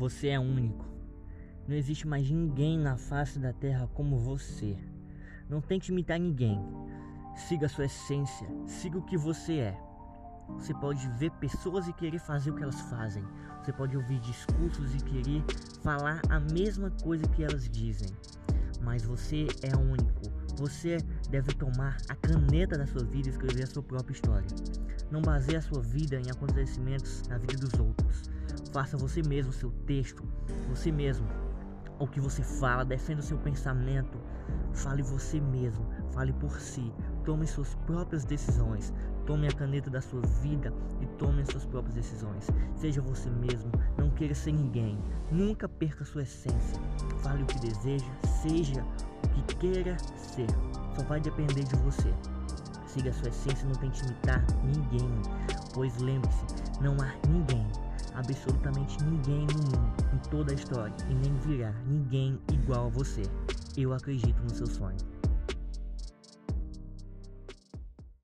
Você é único. Não existe mais ninguém na face da terra como você. Não tente imitar ninguém. Siga a sua essência, siga o que você é. Você pode ver pessoas e querer fazer o que elas fazem. Você pode ouvir discursos e querer falar a mesma coisa que elas dizem. Mas você é único. Você deve tomar a caneta da sua vida e escrever a sua própria história. Não baseie a sua vida em acontecimentos na vida dos outros. Faça você mesmo seu texto, você mesmo o que você fala, defenda o seu pensamento. Fale você mesmo, fale por si. Tome suas próprias decisões. Tome a caneta da sua vida e tome as suas próprias decisões. Seja você mesmo, não queira ser ninguém. Nunca perca sua essência. Fale o que deseja, seja o que queira ser. Só vai depender de você. Siga a sua essência, não tente imitar ninguém. Pois lembre-se, não há ninguém absolutamente ninguém no mundo, em toda a história, e nem virá ninguém igual a você. Eu acredito no seu sonho.